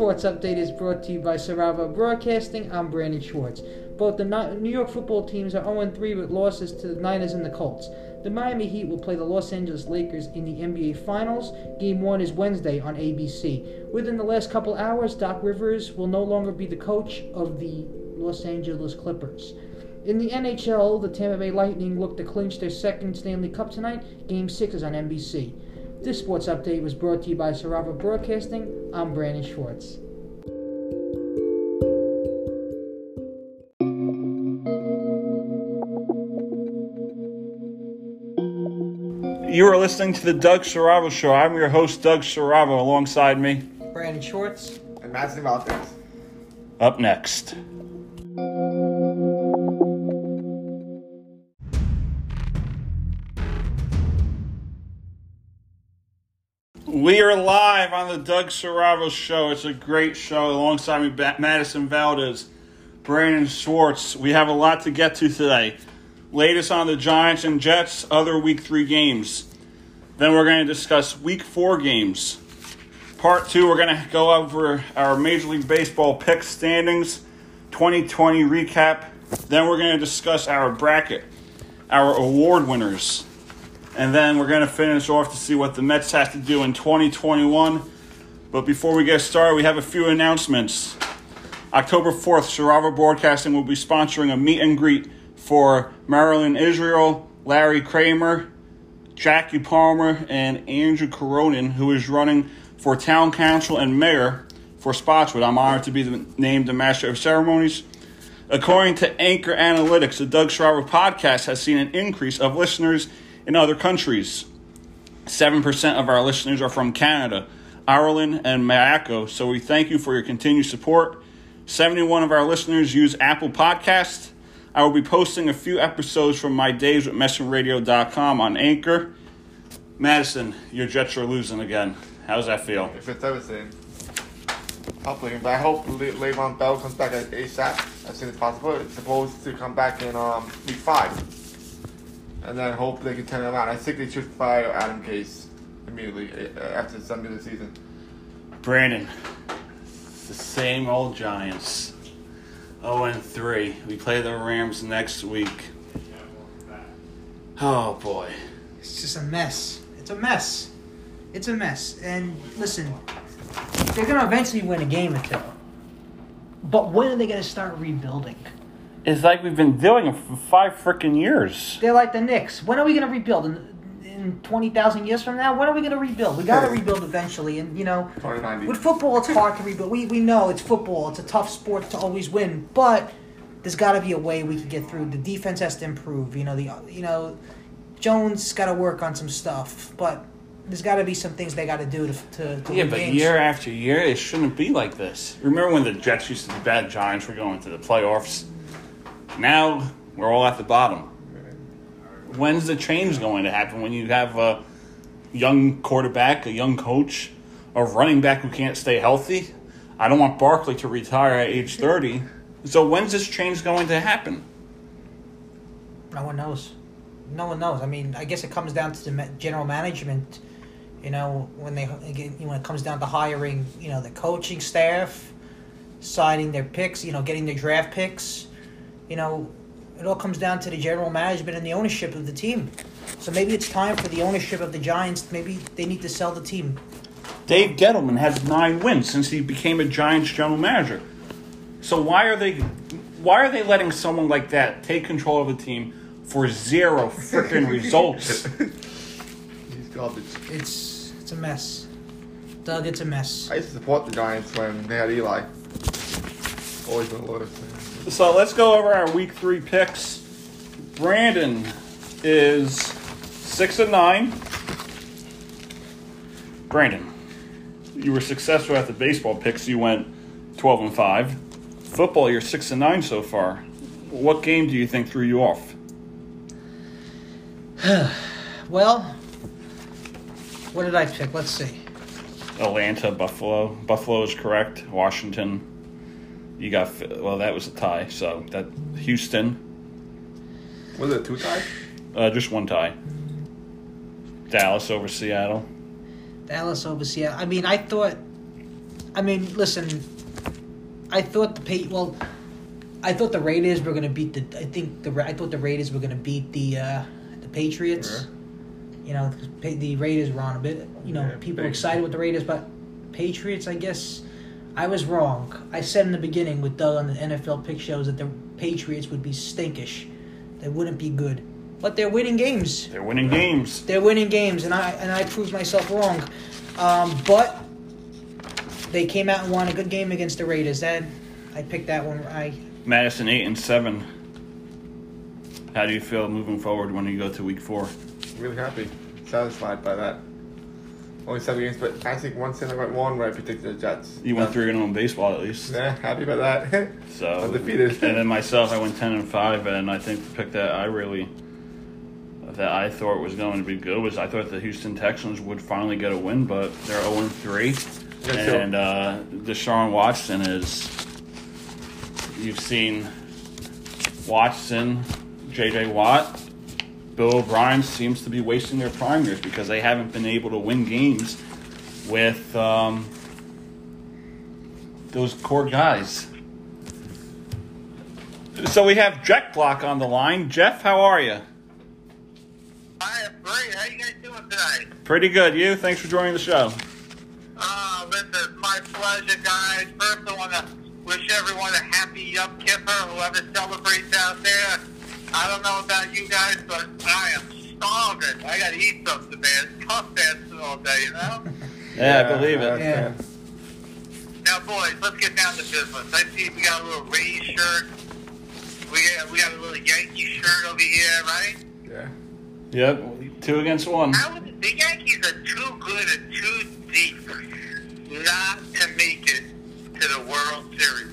sports update is brought to you by Sarava Broadcasting. I'm Brandon Schwartz. Both the New York football teams are 0 3 with losses to the Niners and the Colts. The Miami Heat will play the Los Angeles Lakers in the NBA Finals. Game 1 is Wednesday on ABC. Within the last couple hours, Doc Rivers will no longer be the coach of the Los Angeles Clippers. In the NHL, the Tampa Bay Lightning look to clinch their second Stanley Cup tonight. Game 6 is on NBC. This sports update was brought to you by Sarava Broadcasting. I'm Brandon Schwartz. You are listening to the Doug Saravo Show. I'm your host, Doug Saravo. Alongside me, Brandon Schwartz and Madison Valdez. Up next. We are live on the Doug Saravo Show. It's a great show. Alongside me, Madison Valdez, Brandon Schwartz. We have a lot to get to today. Latest on the Giants and Jets, other Week 3 games. Then we're going to discuss Week 4 games. Part 2, we're going to go over our Major League Baseball pick standings, 2020 recap. Then we're going to discuss our bracket, our award winners and then we're going to finish off to see what the Mets have to do in 2021. But before we get started, we have a few announcements. October 4th, Sarava Broadcasting will be sponsoring a meet and greet for Marilyn Israel, Larry Kramer, Jackie Palmer, and Andrew Coronin, who is running for town council and mayor for Spotswood. I'm honored to be named the Master of Ceremonies. According to Anchor Analytics, the Doug Sarava podcast has seen an increase of listeners in other countries. 7% of our listeners are from Canada, Ireland, and Morocco, so we thank you for your continued support. 71 of our listeners use Apple Podcasts. I will be posting a few episodes from my days with MessingRadio.com on Anchor. Madison, your Jets are losing again. How does that feel? If it's everything. Hopefully, but I hope Le- Le'Veon Bell comes back ASAP as soon as possible. It's supposed to come back in um, week five and then hope they can turn it around. I think they should fire Adam Gase immediately uh, after the end of the season. Brandon, it's the same old Giants. 0 and 3. We play the Rams next week. Oh boy. It's just a mess. It's a mess. It's a mess. And listen, they're going to eventually win a game or two. But when are they going to start rebuilding? It's like we've been doing it for five freaking years. They're like the Knicks. When are we going to rebuild? In, in 20,000 years from now? When are we going to rebuild? We got to rebuild eventually. And, you know, with football, it's hard to rebuild. We, we know it's football. It's a tough sport to always win. But there's got to be a way we can get through. The defense has to improve. You know, the you know, Jones got to work on some stuff. But there's got to be some things they got to do to, to, to yeah. But games. year after year, it shouldn't be like this. Remember when the Jets used to be bad Giants were going to the playoffs? Now we're all at the bottom. When's the change going to happen? When you have a young quarterback, a young coach, a running back who can't stay healthy? I don't want Barkley to retire at age 30. So when's this change going to happen? No one knows. No one knows. I mean, I guess it comes down to the general management. You know, when they when it comes down to hiring, you know, the coaching staff, signing their picks, you know, getting their draft picks you know, it all comes down to the general management and the ownership of the team. So maybe it's time for the ownership of the Giants. Maybe they need to sell the team. Dave Gettleman has nine wins since he became a Giants general manager. So why are they why are they letting someone like that take control of a team for zero freaking results? He's garbage. It's it's a mess. Doug, it's a mess. I used to support the Giants when they had Eli. Always been a Lotus so let's go over our week three picks. Brandon is six and nine. Brandon, you were successful at the baseball picks. You went twelve and five. Football, you're six and nine so far. What game do you think threw you off? well, what did I pick? Let's see. Atlanta, Buffalo. Buffalo is correct. Washington, you got well. That was a tie. So that Houston. Was it two ties? Uh, just one tie. Dallas over Seattle. Dallas over Seattle. I mean, I thought, I mean, listen. I thought the pay well. I thought the Raiders were gonna beat the. I think the I thought the Raiders were gonna beat the uh, the Patriots. Sure. You know, the Raiders were on a bit. You know, Yeah, people were excited with the Raiders, but Patriots. I guess I was wrong. I said in the beginning with Doug on the NFL pick shows that the Patriots would be stinkish. They wouldn't be good, but they're winning games. They're winning games. They're winning games, and I and I proved myself wrong. Um, but they came out and won a good game against the Raiders. That I picked that one. I Madison eight and seven. How do you feel moving forward when you go to week four? Really happy, satisfied by that. Only seven games, but I think one thing I got one where I predicted the Jets. You went three and zero in baseball at least. Yeah, happy about that. So Undefeated. And then myself, I went ten and five, and I think the pick that I really that I thought was going to be good was I thought the Houston Texans would finally get a win, but they're zero and three, and uh, Deshaun Watson is. You've seen Watson, J.J. Watt, Bill O'Brien seems to be wasting their prime years because they haven't been able to win games with um, those core guys. So we have Jack Block on the line. Jeff, how are you? I am great. How you guys doing tonight? Pretty good. You? Thanks for joining the show. Uh, listen, it's my pleasure, guys. First, I want to wish everyone a happy Yom Kippur, whoever celebrates out there. I don't know about you guys, but I am starving. I got to eat something, man. It's tough fasting all day, you know? Yeah, I believe it. Yeah. now, boys, let's get down to business. I see we got a little Rays shirt. We got, we got a little Yankee shirt over here, right? Yeah. Yep. Two against one. How would, the Yankees are too good and too deep not to make it to the World Series.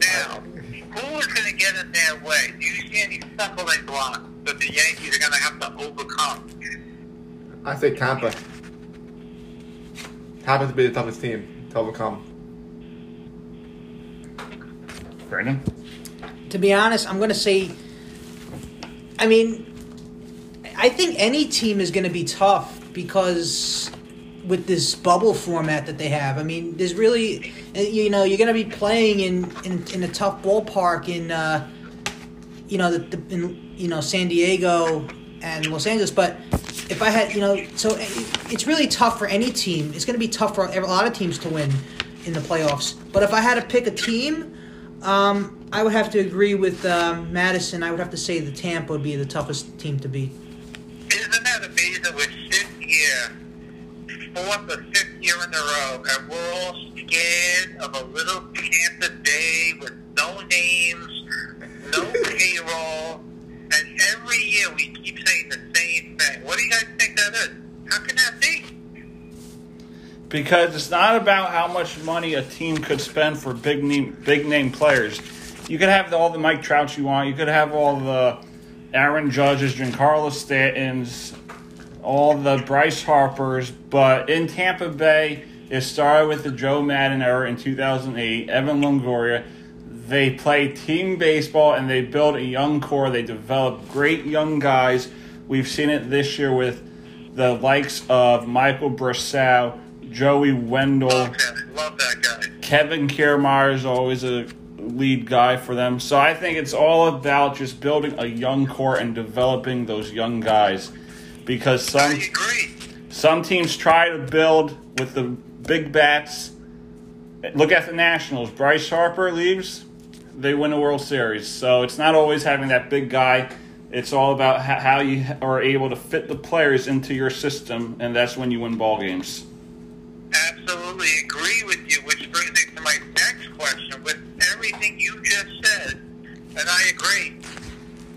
Now, who is going to get in their way? Do you see any stumbling blocks that the Yankees are going to have to overcome? I say Tampa. Tampa to be the toughest team to overcome. Brandon? to be honest, I'm gonna say. I mean, I think any team is gonna be tough because with this bubble format that they have. I mean, there's really, you know, you're gonna be playing in in, in a tough ballpark in, uh, you know, the, the in you know San Diego and Los Angeles, but. If I had, you know, so it's really tough for any team. It's going to be tough for a lot of teams to win in the playoffs. But if I had to pick a team, um, I would have to agree with um, Madison. I would have to say the Tampa would be the toughest team to beat. Isn't that amazing? We're sitting here, fourth or fifth year in a row, and we're all scared of a little Tampa Bay with no names, no payroll, and every year we keep saying the same thing. What do you guys think that is? How can that be? Because it's not about how much money a team could spend for big name big name players. You could have all the Mike Trouts you want. You could have all the Aaron Judges, Giancarlo Stantons, all the Bryce Harpers. But in Tampa Bay, it started with the Joe Maddon era in 2008. Evan Longoria. They play team baseball and they build a young core. They develop great young guys. We've seen it this year with the likes of Michael Brosseau, Joey Wendle. Love that guy. Kevin Kiermaier is always a lead guy for them. So I think it's all about just building a young core and developing those young guys. Because some some teams try to build with the big bats. Look at the Nationals. Bryce Harper leaves, they win a World Series. So it's not always having that big guy. It's all about how you are able to fit the players into your system, and that's when you win ball games. Absolutely agree with you, which brings me to my next question. With everything you just said, and I agree,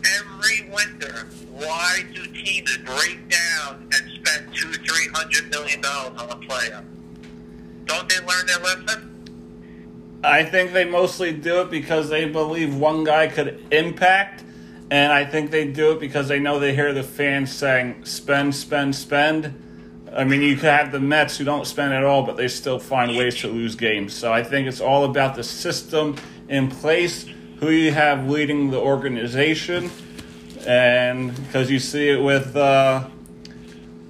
every winter, why do teams break down and spend two, three hundred million dollars on a player? Don't they learn their lesson? I think they mostly do it because they believe one guy could impact, and I think they do it because they know they hear the fans saying spend, spend, spend. I mean, you could have the Mets who don't spend at all, but they still find ways to lose games. So I think it's all about the system in place, who you have leading the organization, and because you see it with, uh,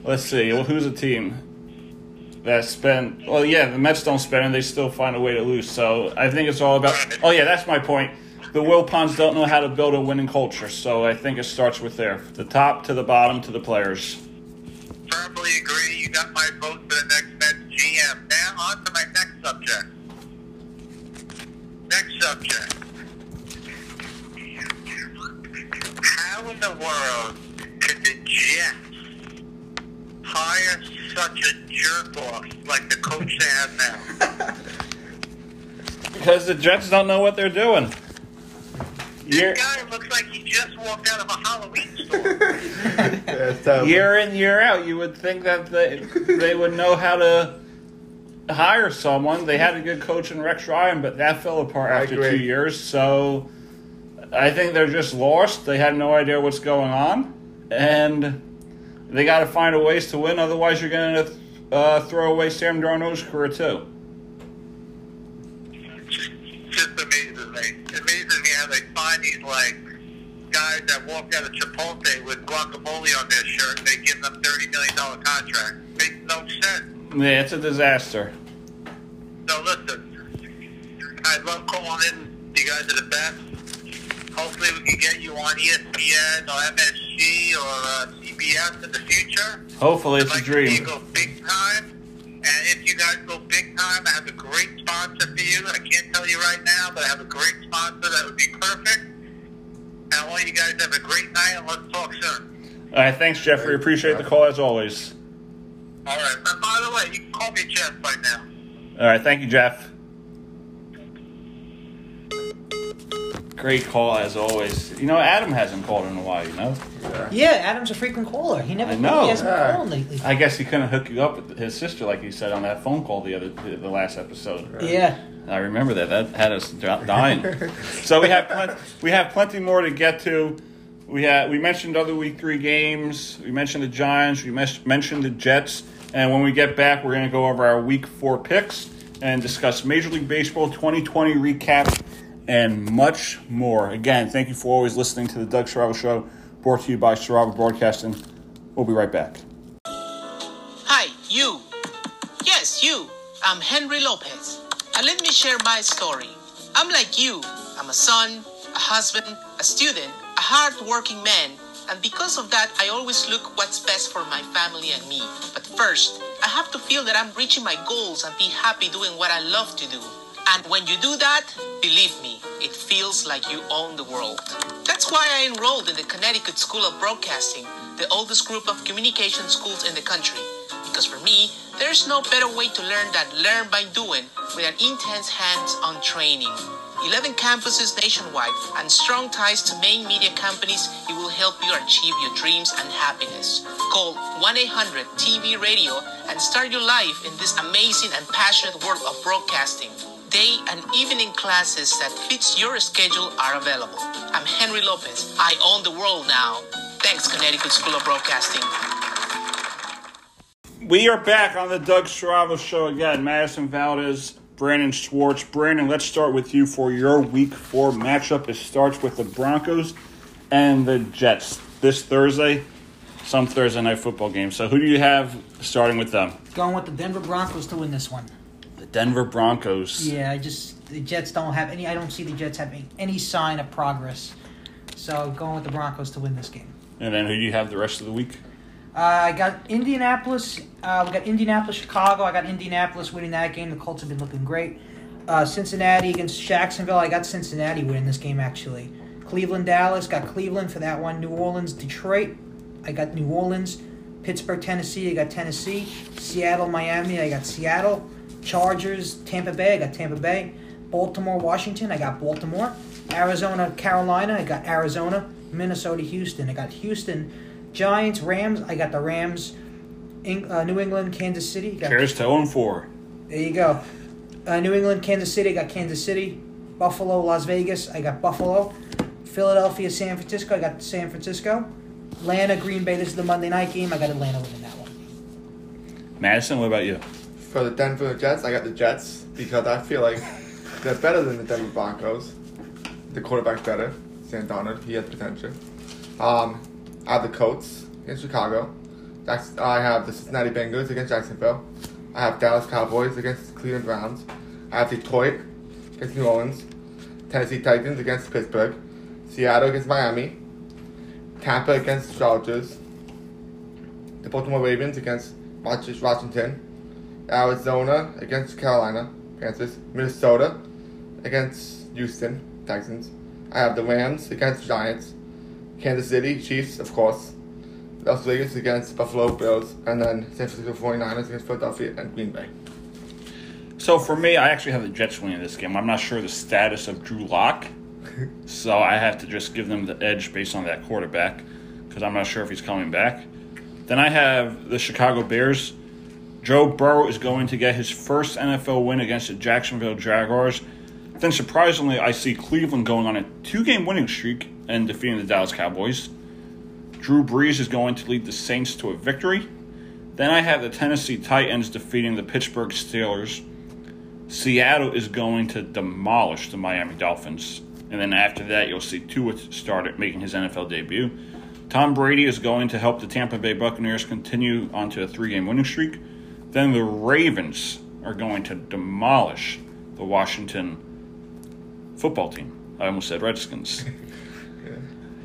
let's see, well, who's a team? that spent? Well, yeah, the Mets don't spend and they still find a way to lose. So I think it's all about. Oh yeah, that's my point. The Wilpons don't know how to build a winning culture. So I think it starts with there, the top to the bottom to the players. Firmly agree. You got my vote for the next Mets GM. Now on to my next subject. Next subject. How in the world could the Jets hire such a jerk off like the coach they have now? Because the Jets don't know what they're doing. Year, This guy looks like he just walked out of a Halloween store. Yeah, it's terrible. year in year out, you would think that they they would know how to hire someone. They had a good coach in Rex Ryan, but that fell apart I after agree. two years. So I think they're just lost. They had no idea what's going on, and they got to find a ways to win. Otherwise, you're going to uh, throw away Sam Darnold's career too. just amazes me. It amazes me how they find these like guys that walk out of Chipotle with guacamole on their shirt. They give them thirty million dollar contract. Makes no sense. Yeah, it's a disaster. So listen, I love calling in. You guys are the best. Hopefully, we can get you on ESPN or MSG or uh, CBS in the future. Hopefully, it's I'd a like to you dream. go big time. And if you guys go big time, I have a great sponsor for you. I can't tell you right now, but I have a great sponsor that would be perfect. And I want you guys to have a great night, and let's talk soon. All right, thanks, Jeffrey. Appreciate the call as always. All right. And by the way, you can call me Jeff right now. All right, thank you, Jeff. Great call as always. You know, Adam hasn't called in a while. You know, Yeah, Adam's a frequent caller. He never I know. he hasn't Yeah. called lately. I guess he couldn't hook you up with his sister like he said on that phone call the other the, the last episode. Yeah. I remember that. That had us dying. so we have plenty, we have plenty more to get to. We had we mentioned other week three games. We mentioned the Giants. We mes- mentioned the Jets. And when we get back, we're going to go over our week four picks and discuss Major League Baseball 2020 recap and much more. Again, thank you for always listening to the Doug Sarava Show, brought to you by Sarava Broadcasting. We'll be right back. Hi, you. Yes, you. I'm Henry Lopez. And let me share my story. I'm like you. I'm a son, a husband, a student, a hard-working man. And because of that, I always look what's best for my family and me. But first, I have to feel that I'm reaching my goals and be happy doing what I love to do. And when you do that, believe me, it feels like you own the world. That's why I enrolled in the Connecticut School of Broadcasting, the oldest group of communication schools in the country. Because for me, there's no better way to learn than learn by doing with an intense hands-on training. 11 campuses nationwide and strong ties to main media companies, it will help you achieve your dreams and happiness. Call 1-800-TV Radio and start your life in this amazing and passionate world of broadcasting. Day and evening classes that fits your schedule are available. I'm Henry Lopez. I own the world now. Thanks, Connecticut School of Broadcasting. We are back on the Doug Stravo show again. Madison Valdez, Brandon Schwartz. Brandon, let's start with you for your week four matchup. It starts with the Broncos and the Jets this Thursday, some Thursday night football game. So who do you have starting with them? Going with the Denver Broncos to win this one. Denver Broncos. Yeah, I just the Jets don't have any. I don't see the Jets having any sign of progress. So going with the Broncos to win this game. And then who do you have the rest of the week? Uh, I got Indianapolis. Uh, we got Indianapolis, Chicago. I got Indianapolis winning that game. The Colts have been looking great. Uh, Cincinnati against Jacksonville. I got Cincinnati winning this game actually. Cleveland, Dallas. Got Cleveland for that one. New Orleans, Detroit. I got New Orleans. Pittsburgh, Tennessee. I got Tennessee. Seattle, Miami. I got Seattle. Chargers, Tampa Bay. I got Tampa Bay. Baltimore, Washington. I got Baltimore. Arizona, Carolina. I got Arizona. Minnesota, Houston. I got Houston. Giants, Rams. I got the Rams. Eng- uh, New England, Kansas City. Got, Cheers to 0 4. there you go. Uh, New England, Kansas City. I got Kansas City. Buffalo, Las Vegas. I got Buffalo. Philadelphia, San Francisco. I got San Francisco. Atlanta, Green Bay. This is the Monday night game. I got Atlanta winning that one. Madison, what about you? For the Denver Jets, I got the Jets because I feel like they're better than the Denver Broncos. The quarterback's better, Sam Darnold. He has potential. Um, I have the Colts against Chicago. I have the Cincinnati Bengals against Jacksonville. I have Dallas Cowboys against the Cleveland Browns. I have Detroit against New Orleans. Tennessee Titans against Pittsburgh. Seattle against Miami. Tampa against Chargers. The Baltimore Ravens against Washington. Arizona against Carolina, Kansas. Minnesota against Houston Texans. I have the Rams against Giants. Kansas City Chiefs, of course. Las Vegas against Buffalo Bills. And then San Francisco 49ers against Philadelphia and Green Bay. So for me, I actually have the Jets winning this game. I'm not sure the status of Drew Lock, so I have to just give them the edge based on that quarterback because I'm not sure if he's coming back. Then I have the Chicago Bears. Joe Burrow is going to get his first NFL win against the Jacksonville Jaguars. Then surprisingly, I see Cleveland going on a two-game winning streak and defeating the Dallas Cowboys. Drew Brees is going to lead the Saints to a victory. Then I have the Tennessee Titans defeating the Pittsburgh Steelers. Seattle is going to demolish the Miami Dolphins. And then after that, you'll see Tua start making his NFL debut. Tom Brady is going to help the Tampa Bay Buccaneers continue onto a three game winning streak. Then the Ravens are going to demolish the Washington football team. I almost said Redskins.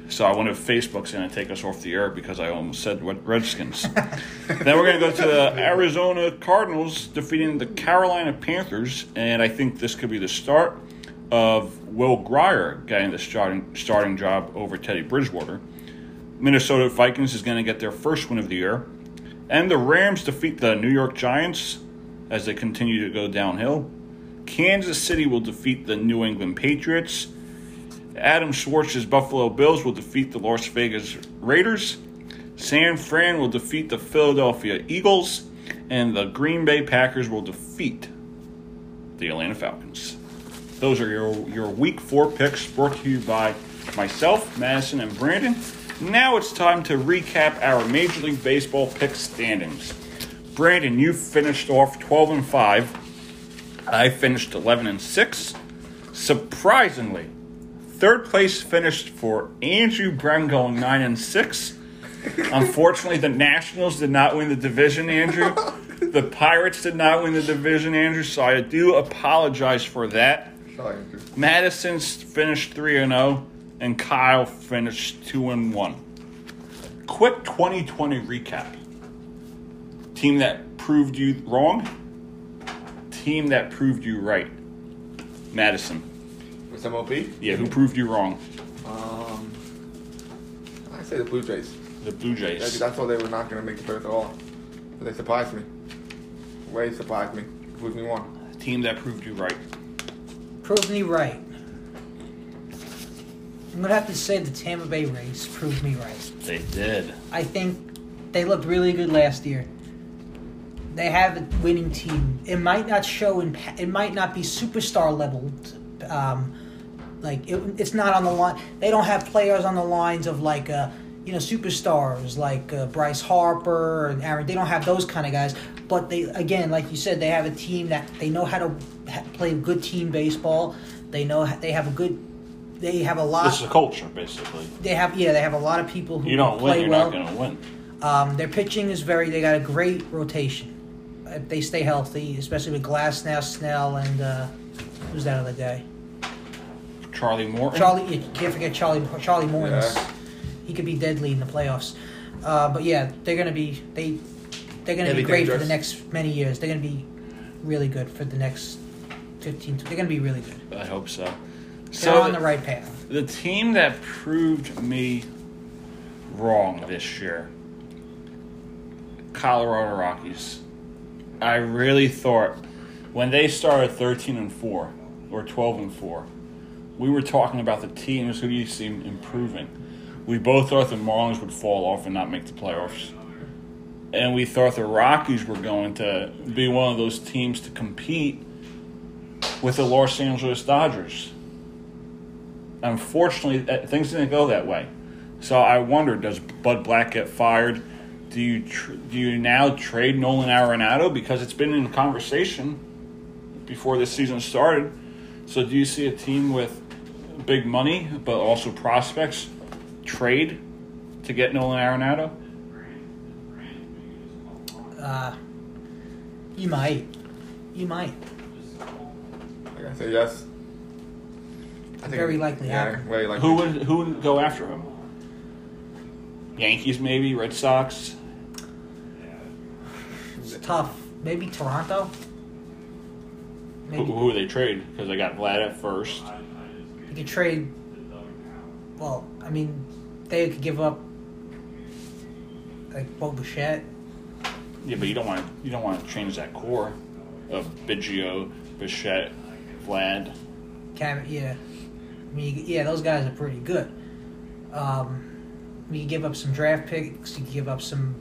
So I wonder if Facebook's going to take us off the air because I almost said Redskins. then we're going to go to the Arizona Cardinals defeating the Carolina Panthers, and I think this could be the start of Will Grier getting the starting starting job over Teddy Bridgewater. Minnesota Vikings is going to get their first win of the year, and the Rams defeat the New York Giants as they continue to go downhill. Kansas City will defeat the New England Patriots. Adam Schwartz's Buffalo Bills will defeat the Las Vegas Raiders. San Fran will defeat the Philadelphia Eagles. And the Green Bay Packers will defeat the Atlanta Falcons. Those are your, your week four picks brought to you by myself, Madison, and Brandon. Now it's time to recap our Major League Baseball pick standings. Brandon, you finished off 12 and 5. I finished 11 and 6. Surprisingly, Third place finished for Andrew Brown going nine and six. Unfortunately, the Nationals did not win the division, Andrew. The Pirates did not win the division, Andrew. So I do apologize for that. Sorry, Andrew. Madison's finished three and zero, and Kyle finished two and one. Quick 2020 recap. Team that proved you wrong. Team that proved you right. Madison. With MLB? Yeah, who proved you wrong? Um, I say the Blue Jays. The Blue Yeah, 'cause Jays. I thought they were not going to make the playoffs at all. But they surprised me. Way surprised me. Proved me wrong. Team that proved you right. Proved me right. I'm gonna have to say the Tampa Bay Rays proved me right. They did. I think they looked really good last year. They have a winning team. It might not show in. It might not be superstar level. Um, like it, it's not on the line. They don't have players on the lines of like uh, you know superstars like uh, Bryce Harper and Aaron. They don't have those kind of guys. But they again, like you said, they have a team that they know how to play good team baseball. They know they have a good. They have a lot. This is a culture, basically. They have yeah. They have a lot of people who You don't play win, you're well. not going to win. Um, their pitching is very. They got a great rotation. If they stay healthy, especially with Glasnow, Snell, and uh, who's that other guy? Charlie Morton. Charlie. You can't forget Charlie. Charlie Morton's. Yeah. He could be deadly in the playoffs. Uh, but yeah, they're gonna be they. They're gonna be be great for the next many years. They're gonna be really good for the next fifteen. They're gonna be really good. I hope so. They're So on the right path. the team that proved me wrong this year, Colorado Rockies. I really thought when they started 13 and 4 or 12 and 4, we were talking about the teams who you see improving. We both thought the Marlins would fall off and not make the playoffs. And we thought the Rockies were going to be one of those teams to compete with the Los Angeles Dodgers. Unfortunately, that- things didn't go that way. So I wonder: Does Bud Black get fired? Do you tr- do you now trade Nolan Arenado because it's been in conversation before this season started? So do you see a team with big money but also prospects trade to get Nolan Arenado? Uh, You might. You might. Like I say, yes. I think Very likely Yeah, happen. very likely. Who would who would go after him? Yankees, maybe Red Sox. It's tough. Maybe Toronto. Who, Maybe who would they trade? Because they got Vlad at first. you could trade. Well, I mean, they could give up like Bo Bichette. Yeah, but you don't want to, you don't want to change that core of Biggio, Bichette, Vlad. Cam, yeah. I mean, yeah, those guys are pretty good. Um, you give up some draft picks. You give up some,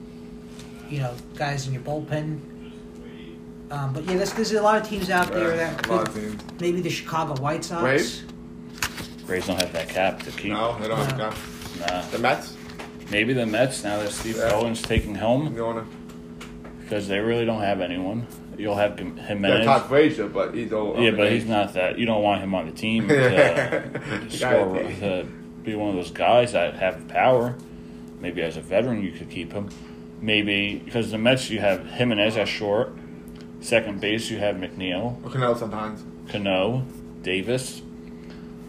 you know, guys in your bullpen. Um, but yeah, there's, there's a lot of teams out there that a lot of could. teams. Maybe the Chicago White Sox. Braves? Rays don't have that cap to keep. No, they don't have No. enough. Nah. The Mets, Maybe the Mets now that Steve Yeah. Cohen's taking helm the owner. because they really don't have anyone. You'll have Gim- Yeah, Jimenez. Todd Frazier, but he's old. Yeah, but he's not that. You don't want him on the team to, to score, to be one of those guys that have power. Maybe as a veteran, you could keep him. Maybe because the Mets, you have Jimenez at short. Second base, you have McNeil, Or Cano sometimes. Cano, Davis.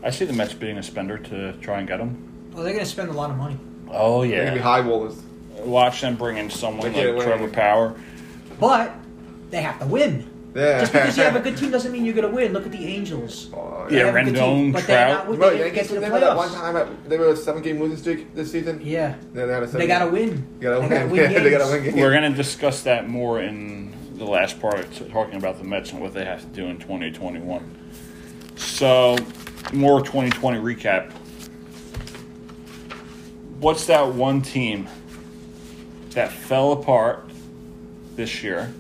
I see the Mets being a spender to try and get him. Well, they're going to spend a lot of money. Oh yeah. Maybe yeah, high wallers. watch them bring in someone They like. Trevor Bauer. But they have to win. Yeah. Just because you have a good team doesn't mean you're going to win. Look at the Angels. Oh, They Yeah, have a Rendon, team, but they're not with- Bro, they didn't get to the they that one playoffs. time at, they were a seven game losing streak this season. Yeah, Yeah, they had a they got to win. They gotta win. gotta they gotta win games. We're going to discuss that more in the last part, of talking about the Mets and what they have to do in 2021. So, more 2020 recap. What's that one team that fell apart this year,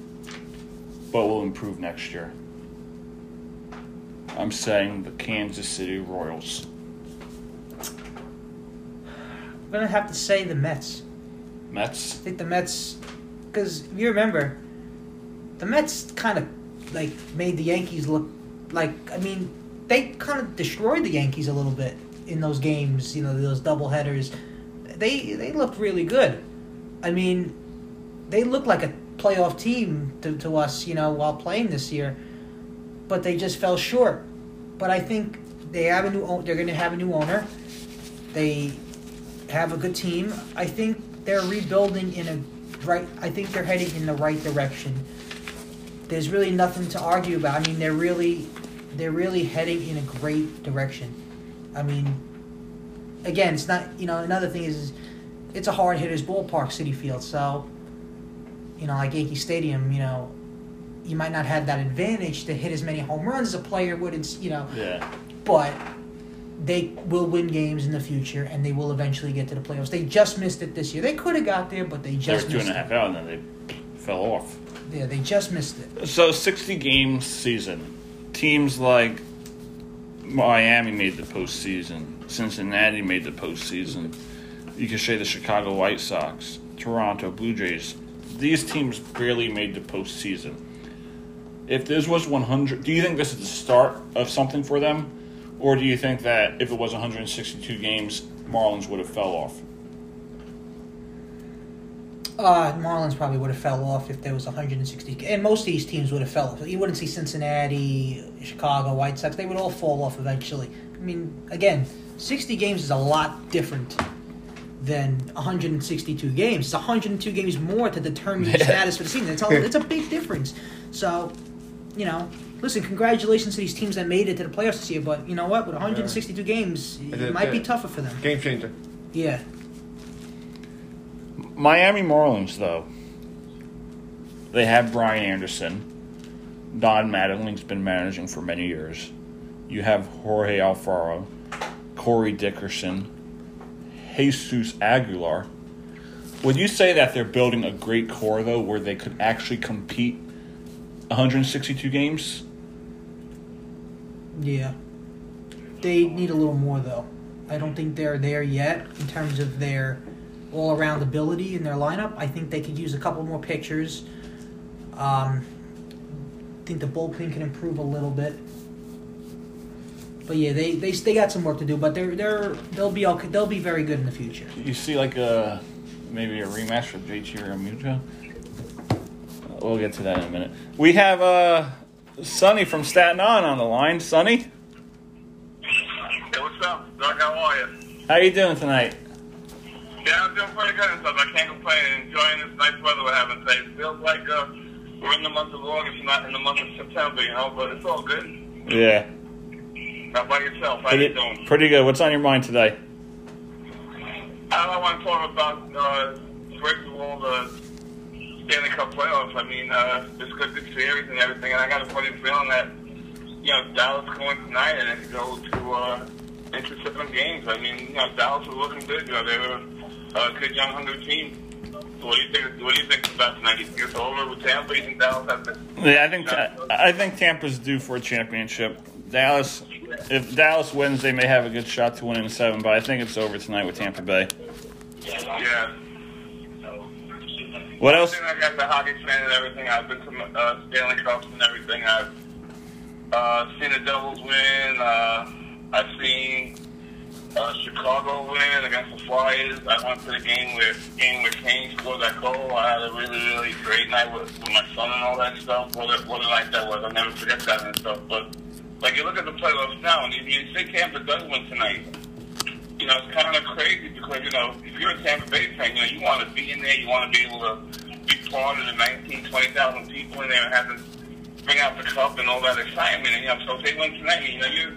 but will improve next year? I'm saying the Kansas City Royals. I'm going to have to say the Mets. Mets. I think the Mets, because you remember, the Mets kind of like made the Yankees look like. I mean, they kind of destroyed the Yankees a little bit in those games. You know, those double headers. They they looked really good. I mean, they looked like a playoff team to, to us. You know, while playing this year, but they just fell short. But I think they have a new. They're going to have a new owner. They have a good team. I think they're rebuilding in a right. I think they're heading in the right direction. There's really nothing to argue about. I mean, they're really, they're really heading in a great direction. I mean, again, it's not. You know, another thing is, it's a hard hitters ballpark, Citi Field. So, you know, like Yankee Stadium, you know, you might not have that advantage to hit as many home runs as a player would. It's you know, Yeah. but they will win games in the future and they will eventually get to the playoffs. They just missed it this year. They could have got there, but they They were just two and a half out, and then they fell off. Yeah, they just missed it. So, 60 game season. Teams like Miami made the postseason, Cincinnati made the postseason. You could say the Chicago White Sox, Toronto Blue Jays. These teams barely made the postseason. If this was 100, do you think this is the start of something for them? Or do you think that if it was 162 games, Marlins would have fell off? Uh, Marlins probably would have fell off if there was 160. And most of these teams would have fell off. You wouldn't see Cincinnati, Chicago, White Sox. They would all fall off eventually. I mean, again, 60 games is a lot different than 162 games. It's 102 games more to determine your status for the season. It's a, it's a big difference. So, you know, listen, congratulations to these teams that made it to the playoffs this year. But you know what? With 162 games, it it- might be tougher for them. Game changer. Yeah. Miami Marlins, though, they have Brian Anderson. Don Mattingly's been managing for many years. You have Jorge Alfaro, Corey Dickerson, Jesus Aguilar. Would you say that they're building a great core, though, where they could actually compete 162 games? Yeah. They need a little more though. I don't think they're there yet in terms of their all around ability in their lineup. I think they could use a couple more pitchers. Um, I think the bullpen can improve a little bit. But yeah, they, they they got some work to do, but they're they're they'll be okay. They'll be very good in the future. You see, like a maybe a rematch with JT Realmuto. we'll get to that in a minute. We have uh, Sonny from Staten Island on the line. Sonny, Hey, what's up? Doug, how are you? how you doing tonight? Yeah, I'm doing pretty good and. I can't complain. Enjoying this nice weather we're having today. It feels like uh, we're in the month of August, not in the month of September, you know, but it's all good. Yeah, How about yourself? How you pretty, doing? pretty good. What's on your mind today? I want to talk about, uh, first of all, the Stanley Cup playoffs. I mean, uh, it's good to series and everything, and I got a funny feeling that, you know, Dallas going tonight and it go to uh, into seven games. I mean, you know, Dallas was looking good. You know, they were a good young hungry team. So what do you think? What do you think about tonight? You think it's over with Tampa? You think Dallas has to? Yeah, I think I think Tampa's due for a championship. Dallas, if Dallas wins, they may have a good shot to win in seven, but I think it's over tonight with Tampa Bay. Yeah. What else? I got the hockey fan and everything. I've been to uh, Stanley Cups and everything. I've uh, seen the Devils win. Uh, I've seen uh, Chicago win against the Flyers. I went to the game where game where Kane scored that goal. I had a really really great night with, with my son and all that stuff. What a, what a night that was! I'll never forget that and stuff. But like you look at the playoffs now, and you, you say Tampa does win tonight. You know, it's kind of crazy because, you know, if you're a Tampa Bay fan, you know, you want to be in there, you want to be able to be part of the 19, 20,000 people in there and have to bring out the cup and all that excitement. And, you know, so if they win tonight, you know, you're,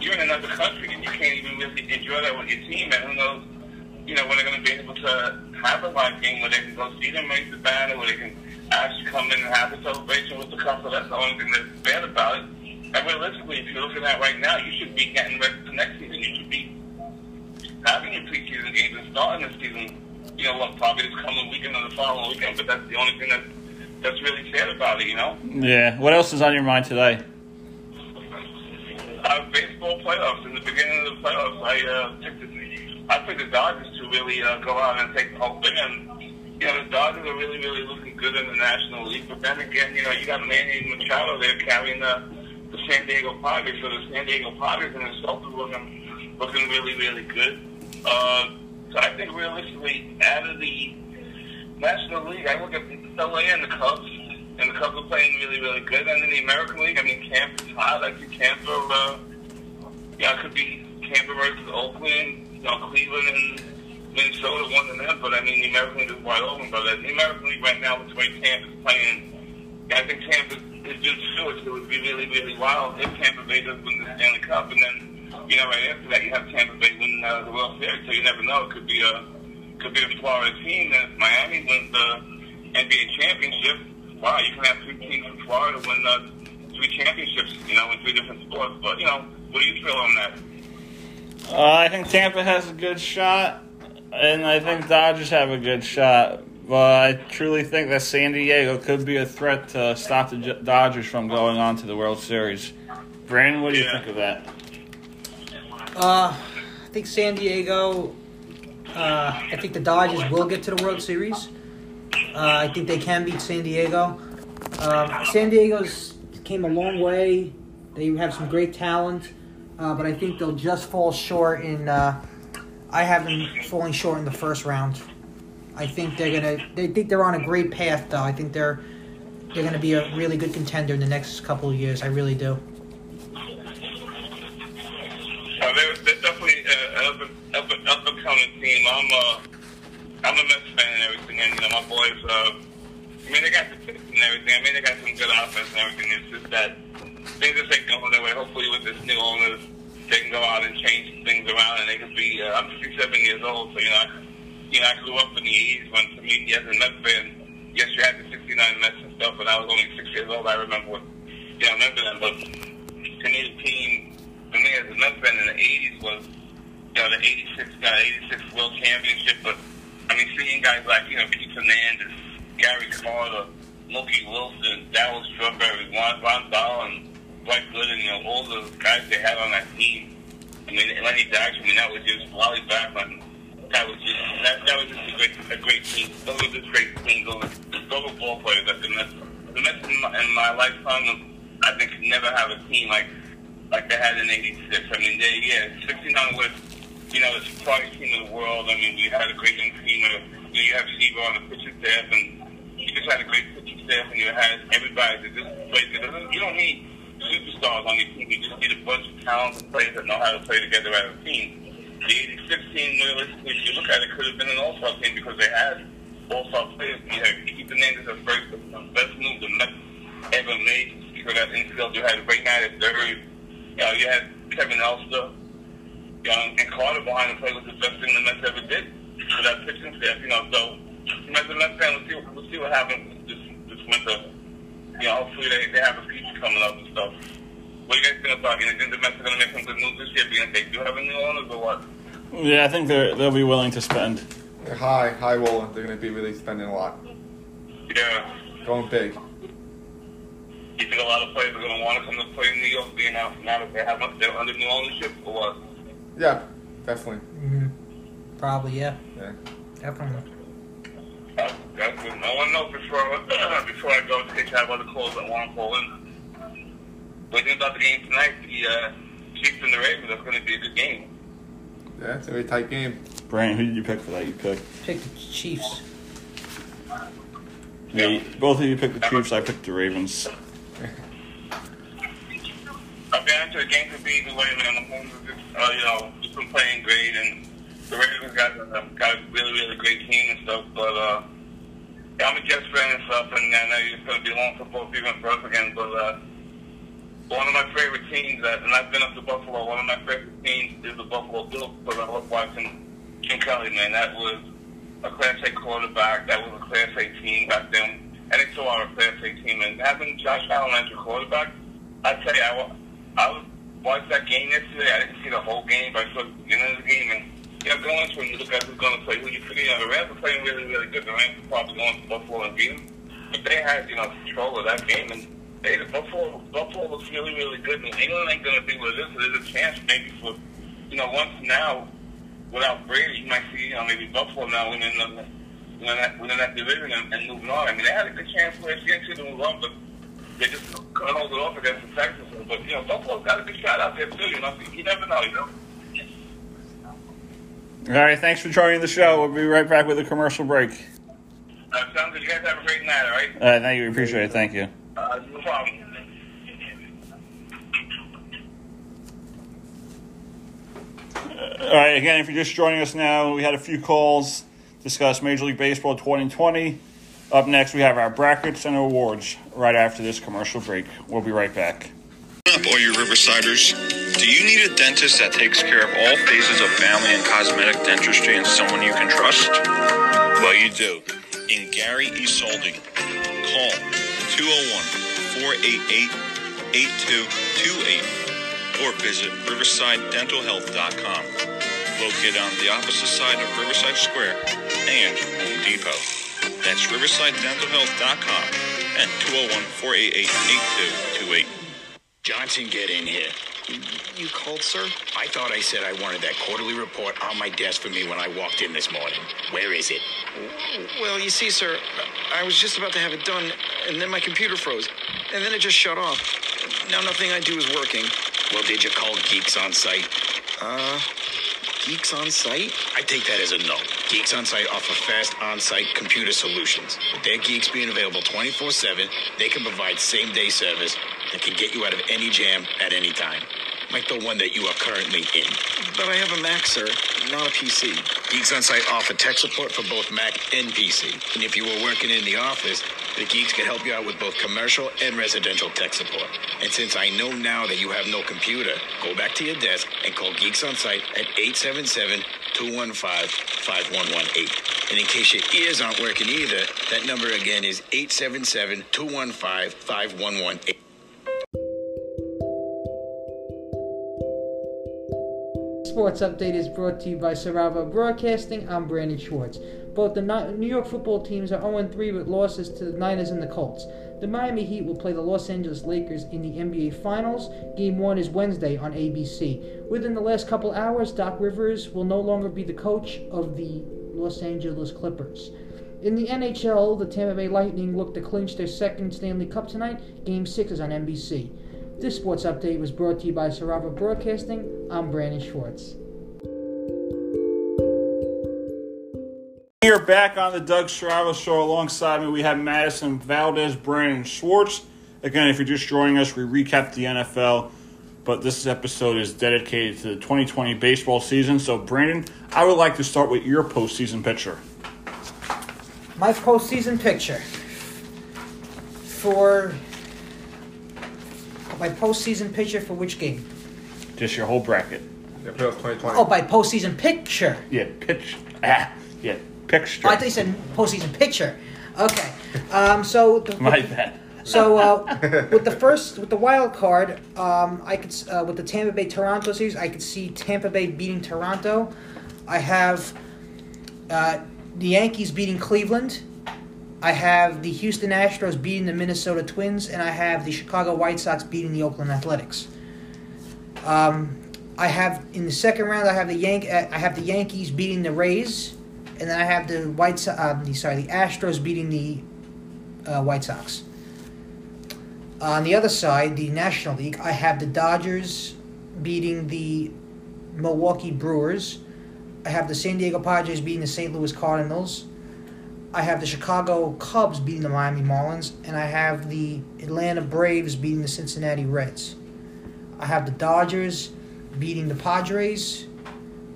you're in another country and you can't even really enjoy that with your team. And who knows, you know, when they're going to be able to have a live game where they can go see them raise the banner, where they can actually come in and have a celebration with the cup. So that's the only thing that's bad about it. And realistically, if you're looking at right now, you should be getting ready for next season. You should be having your preseason games and starting the season, you know, what, probably this coming weekend or the following weekend, but that's the only thing that, that's really sad about it, you know? Yeah. What else is on your mind today? Uh, baseball playoffs. In the beginning of the playoffs, I uh, picked the, I picked the Dodgers to really uh, go out and take the whole thing. And, you know, the Dodgers are really, really looking good in the National League. But then again, you know, you got Manny Machado there carrying the, the San Diego Padres. So the San Diego Padres in themselves are looking, looking really, really good. Uh, so I think realistically, out of the National League, I look at LA and the Cubs, and the Cubs are playing really, really good. And in the American League, I mean, Camp is hot. I think Tampa, uh, yeah, it could be Tampa versus Oakland, you know, Cleveland and Minnesota, one of them. But I mean, the American League is wide open. But the American League right now, with the Tampa's playing, I think Tampa is just it. So it would be really, really wild if Tampa Bay does win the Stanley Cup, and then you know, right after that, you have Tampa Bay win uh, the World Series. So you never know. It could be a could be a Florida team. And Miami wins the NBA championship, wow, you can have three teams from Florida win uh, three championships. You know, in three different sports. But you know, what do you feel on that? Uh, I think Tampa has a good shot, and I think Dodgers have a good shot. But I truly think that San Diego could be a threat to stop the Dodgers from going on to the World Series. Brandon, what do you Yeah. think of that? Uh, I think San Diego. Uh, I think the Dodgers will get to the World Series. Uh, I think they can beat San Diego. Um, San Diego's came a long way. They have some great talent, uh, but I think they'll just fall short in. Uh, I have them falling short in the first round. I think they're gonna. They think they're on a great path, though. I think they're they're gonna be a really good contender in the next couple of years. I really do. Uh, they're, they're definitely uh, up, and- up, up coming team. I'm uh, I'm a Mets fan and everything, and you know my boys. Uh, I mean, they got the picks and everything. I mean, they got some good offense and everything. It's just that things just ain't going their way. Hopefully, with this new owners, they can go out and change things around, and they can be. Uh, I'm 57 years old, so you know, I, you know, I grew up in the 80s when, to me, as a Mets fan, yes, you had the 69 Mets and stuff, but I was only six years old. I remember what, you know, I remember them, but to me, the team, for me as a Mets fan in the 80s was, you know, the 86, uh, 86 World Championship, but I mean, seeing guys like, you know, Pete Fernandez, Gary Carter, Mookie Wilson, Dallas Strawberry, Ron Dahl, and Dwight Gooden, you know, all those guys they had on that team. I mean, Lenny Dykstra, I mean, that was just Wally Backman. That was just that, that was just a great a great team. Those were just great teams. Those, were ball players that the Mets, the Mets in my, in my lifetime, I think, never have a team like like they had in '86. I mean, they yeah, '69 was you know the surprise team of the world. I mean, we had a great young team. You, know, you have Seaver on the pitching staff, and you just had a great pitching staff and you had everybody that just doesn't, you don't need superstars on your team. You just need a bunch of talented players that know how to play together as a team. The 86 team, realistically, if you look at it, could have been an all-star team because they had all-star players. You had Keith Hernandez at first, the best move the Mets ever made to that infield. You had Ray Knight at third. You know, you had Kevin Elster. You know, and Carter behind the plate was the best thing the Mets ever did for that pitching staff. You know, so as a Mets fan, we'll see, we'll see what happens this this winter. You know, hopefully they, they have a future coming up and stuff. What do you guys think about it? You think the Mets are going to make some good moves this year, being they do have a new owners or what? Yeah, I think they're they'll be willing to spend. They're high, high rolling. They're going to be really spending a lot. Yeah. Going big. You think a lot of players are going to want to come to play in New York, being out now that they have they're under new ownership, or what? Yeah, definitely. hmm Probably, yeah. Yeah. Definitely. That's, that's good. No one knows before before I go in case I have other calls that want to call in. What do you think about the game tonight? The uh, Chiefs and the Ravens. That's going to be a good game. Yeah, it's a very tight game. Brian, who did you pick for that? You picked. Pick the Chiefs. Yeah, you- both of you picked the Chiefs. I picked the Ravens. I've been into the game could be either way, man. Mahomes is just, uh, you know, just been playing great, and the Ravens got um, got a really, really great team and stuff. But uh, yeah, I'm a Jets fan and stuff, and I know it's going to be long football season for us again. But uh, one of my favorite teams, and I've been up to Buffalo. One of my favorite teams is the Buffalo Bills because I love watching Jim Kelly. Man, that was a Class A quarterback. That was a Class A team back then, and they still are a Class A team. And having Josh Allen as your quarterback, I tell you, I, I watched that game yesterday. I didn't see the whole game, but I saw the beginning of the game. And you know, going into it, you look at who's going to play. Who you figure, you know, the Rams are playing really, really good. The Rams are probably going to Buffalo and beat them. But they had, you know, control of that game, and they the Buffalo Buffalo looks really, really good. And England ain't going to be what it is. There's a chance maybe for, you know, once now without Brady, you might see, you know, maybe Buffalo now winning the winning that, winning that division and, and moving on. I mean, they had a good chance last year to move on, but they just hold it off against the Texans. But you know, Buffalo's got a good shot out there too. You know, you never know. You know. All right, thanks for joining the show. We'll be right back with a commercial break. Uh, sounds good. You guys have a great night. All right. All right, thank you. Appreciate it. Thank you. All right, again, if you're just joining us now, we had a few calls discuss Major League Baseball 2020. Up next, we have our brackets and awards right after this commercial break. We'll be right back. up, all you Riversiders? Do you need a dentist that takes care of all phases of family and cosmetic dentistry and someone you can trust? Well, you do. In Gary E. Solding. Call 201 488 8228 or visit riversidedentalhealth.com. Located on the opposite side of Riverside Square and Home Depot. That's riversidedentalhealth.com and 201 488 8228. Johnson, get in here. You called, sir? I thought I said I wanted that quarterly report on my desk for me when I walked in this morning. Where is it? Well, you see, sir, I was just about to have it done, and then my computer froze, and then it just shut off. Now nothing I do is working. Well, did you call Geeks on Site? Uh, Geeks on Site? I take that as a no. Geeks on Site offer fast on site computer solutions. With their geeks being available 24 7, they can provide same day service that can get you out of any jam at any time. Like the one that you are currently in. But I have a Mac, sir, not a PC. Geeks on Site offer tech support for both Mac and PC. And if you were working in the office, the Geeks can help you out with both commercial and residential tech support. And since I know now that you have no computer, go back to your desk and call Geeks on Site at 877 215 5118. And in case your ears aren't working either, that number again is 877 215 5118. Sports Update is brought to you by Sarava Broadcasting. I'm Brandon Schwartz. Both the New York football teams are 0 3 with losses to the Niners and the Colts. The Miami Heat will play the Los Angeles Lakers in the NBA Finals. Game 1 is Wednesday on ABC. Within the last couple hours, Doc Rivers will no longer be the coach of the Los Angeles Clippers. In the NHL, the Tampa Bay Lightning look to clinch their second Stanley Cup tonight. Game 6 is on NBC. This sports update was brought to you by Sarava Broadcasting. I'm Brandon Schwartz. We are back on the Doug Strava Show alongside me, we have Madison Valdez, Brandon Schwartz. Again, if you're just joining us, we recap the NFL, but this episode is dedicated to the 2020 baseball season. So, Brandon, I would like to start with your postseason picture. My postseason picture for my postseason picture for which game? Just your whole bracket. Yeah, playoffs 2020. Oh, by postseason picture. Yeah, pitch. Ah, yeah, picture. Oh, I thought you said postseason picture. Okay. Um, so the, My bad. So uh, with the first with the wild card, um, I could uh, with the Tampa Bay Toronto series, I could see Tampa Bay beating Toronto. I have uh, the Yankees beating Cleveland. I have the Houston Astros beating the Minnesota Twins, and I have the Chicago White Sox beating the Oakland Athletics. Um, I have in the second round, I have the Yank, uh, I have the Yankees beating the Rays, and then I have the White, uh, the sorry, the Astros beating the uh, White Sox. On the other side, the National League, I have the Dodgers beating the Milwaukee Brewers. I have the San Diego Padres beating the St. Louis Cardinals. I have the Chicago Cubs beating the Miami Marlins, and I have the Atlanta Braves beating the Cincinnati Reds. I have the Dodgers beating the Padres.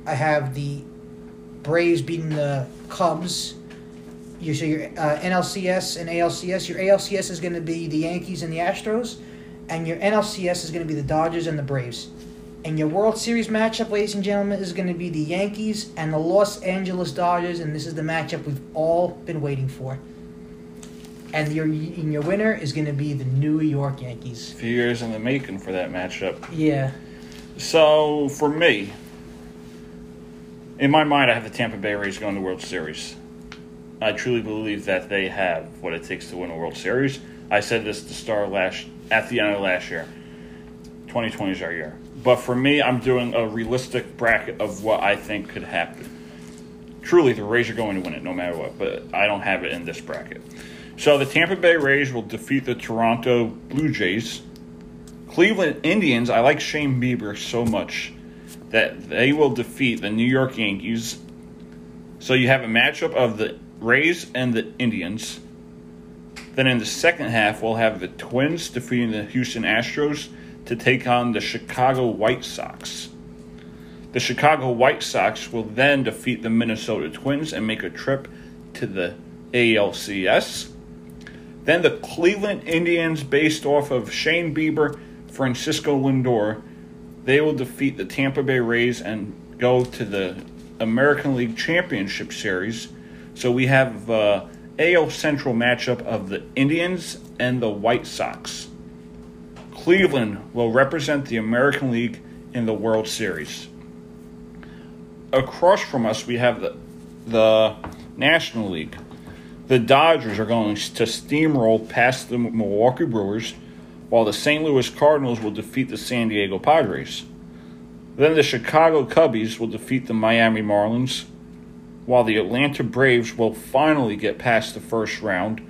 I have the Braves beating the Cubs. You so your uh, NLCS and ALCS. Your ALCS is going to be the Yankees and the Astros, and your NLCS is going to be the Dodgers and the Braves. And your World Series matchup, ladies and gentlemen, is going to be the Yankees and the Los Angeles Dodgers, and this is the matchup we've all been waiting for. And your and your winner is going to be the New York Yankees. A few years in the making for that matchup. Yeah. So for me, in my mind, I have the Tampa Bay Rays going to World Series. I truly believe that they have what it takes to win a World Series. I said this start of last at the end of last year. 2020 is our year. But for me, I'm doing a realistic bracket of what I think could happen. Truly, the Rays are going to win it no matter what, but I don't have it in this bracket. So the Tampa Bay Rays will defeat the Toronto Blue Jays. Cleveland Indians, I like Shane Bieber so much that they will defeat the New York Yankees. So you have a matchup of the Rays and the Indians. Then in the second half, we'll have the Twins defeating the Houston Astros to take on the Chicago White Sox. The Chicago White Sox will then defeat the Minnesota Twins and make a trip to the ALCS. Then the Cleveland Indians, based off of Shane Bieber, Francisco Lindor, they will defeat the Tampa Bay Rays and go to the American League Championship Series. So we have uh, AL Central matchup of the Indians and the White Sox. Cleveland will represent the American League in the World Series. Across from us, we have the the National League. The Dodgers are going to steamroll past the Milwaukee Brewers, while the St. Louis Cardinals will defeat the San Diego Padres. Then the Chicago Cubbies will defeat the Miami Marlins, while the Atlanta Braves will finally get past the first round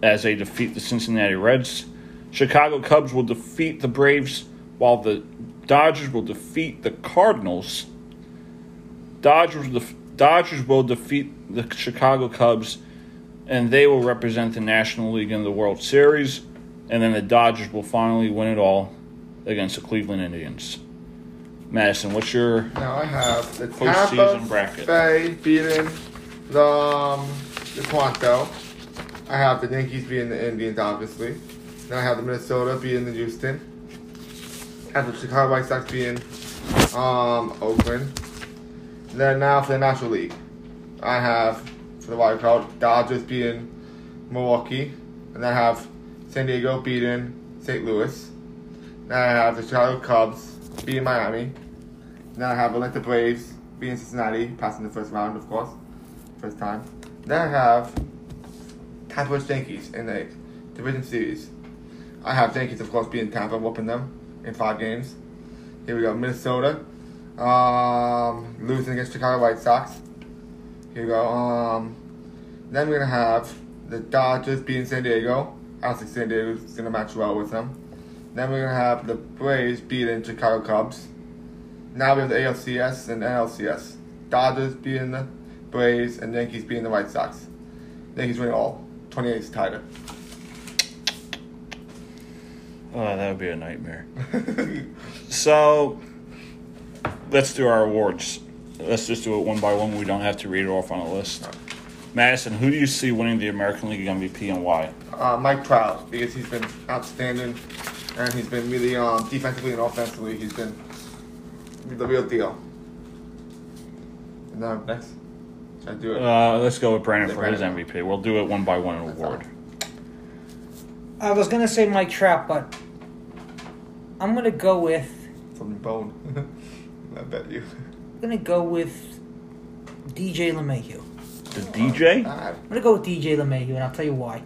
as they defeat the Cincinnati Reds. Chicago Cubs will defeat the Braves, while the Dodgers will defeat the Cardinals. Dodgers def- Dodgers will defeat the Chicago Cubs, and they will represent the National League in the World Series. And then the Dodgers will finally win it all against the Cleveland Indians. Madison, what's your Now I have the Postseason bracket. Bay beating the, um, the Toronto. I have the Yankees beating the Indians, obviously. Then I have the Minnesota beating the Houston. I have the Chicago White Sox beating um, Oakland. Then now for the National League, I have for the wild card Dodgers beating Milwaukee, and I have San Diego beating St. Louis. Then I have the Chicago Cubs beating Miami. Then I have Atlanta Braves beating Cincinnati, passing the first round, of course, first time. Then I have Tampa Bay Yankees in the division series. I have Yankees, of course, beating Tampa, whooping them in five games. Here we go, Minnesota, um, losing against Chicago White Sox. Here we go. Um, then we're gonna have the Dodgers beating San Diego. I don't think San Diego's gonna match well with them. Then we're gonna have the Braves beating Chicago Cubs. Now we have the ALCS and NLCS. Dodgers beating the Braves, and Yankees beating the White Sox. Yankees win it all. 28 is tighter. Oh, that would be a nightmare. so, let's do our awards. Let's just do it one by one. We don't have to read it off on a list. Madison, who do you see winning the American League MVP and why? Uh, Mike Trout, because he's been outstanding, and he's been really um, defensively and offensively. He's been the real deal. And then next, should I do it? Uh, let's go with Brandon Yeah, for his MVP. We'll do it one by one in award. I was gonna say Mike Trout, but I'm gonna go with From the bone. I bet you. I'm gonna go with DJ LeMahieu. The DJ? Ah, I'm gonna go with DJ LeMahieu, and I'll tell you why.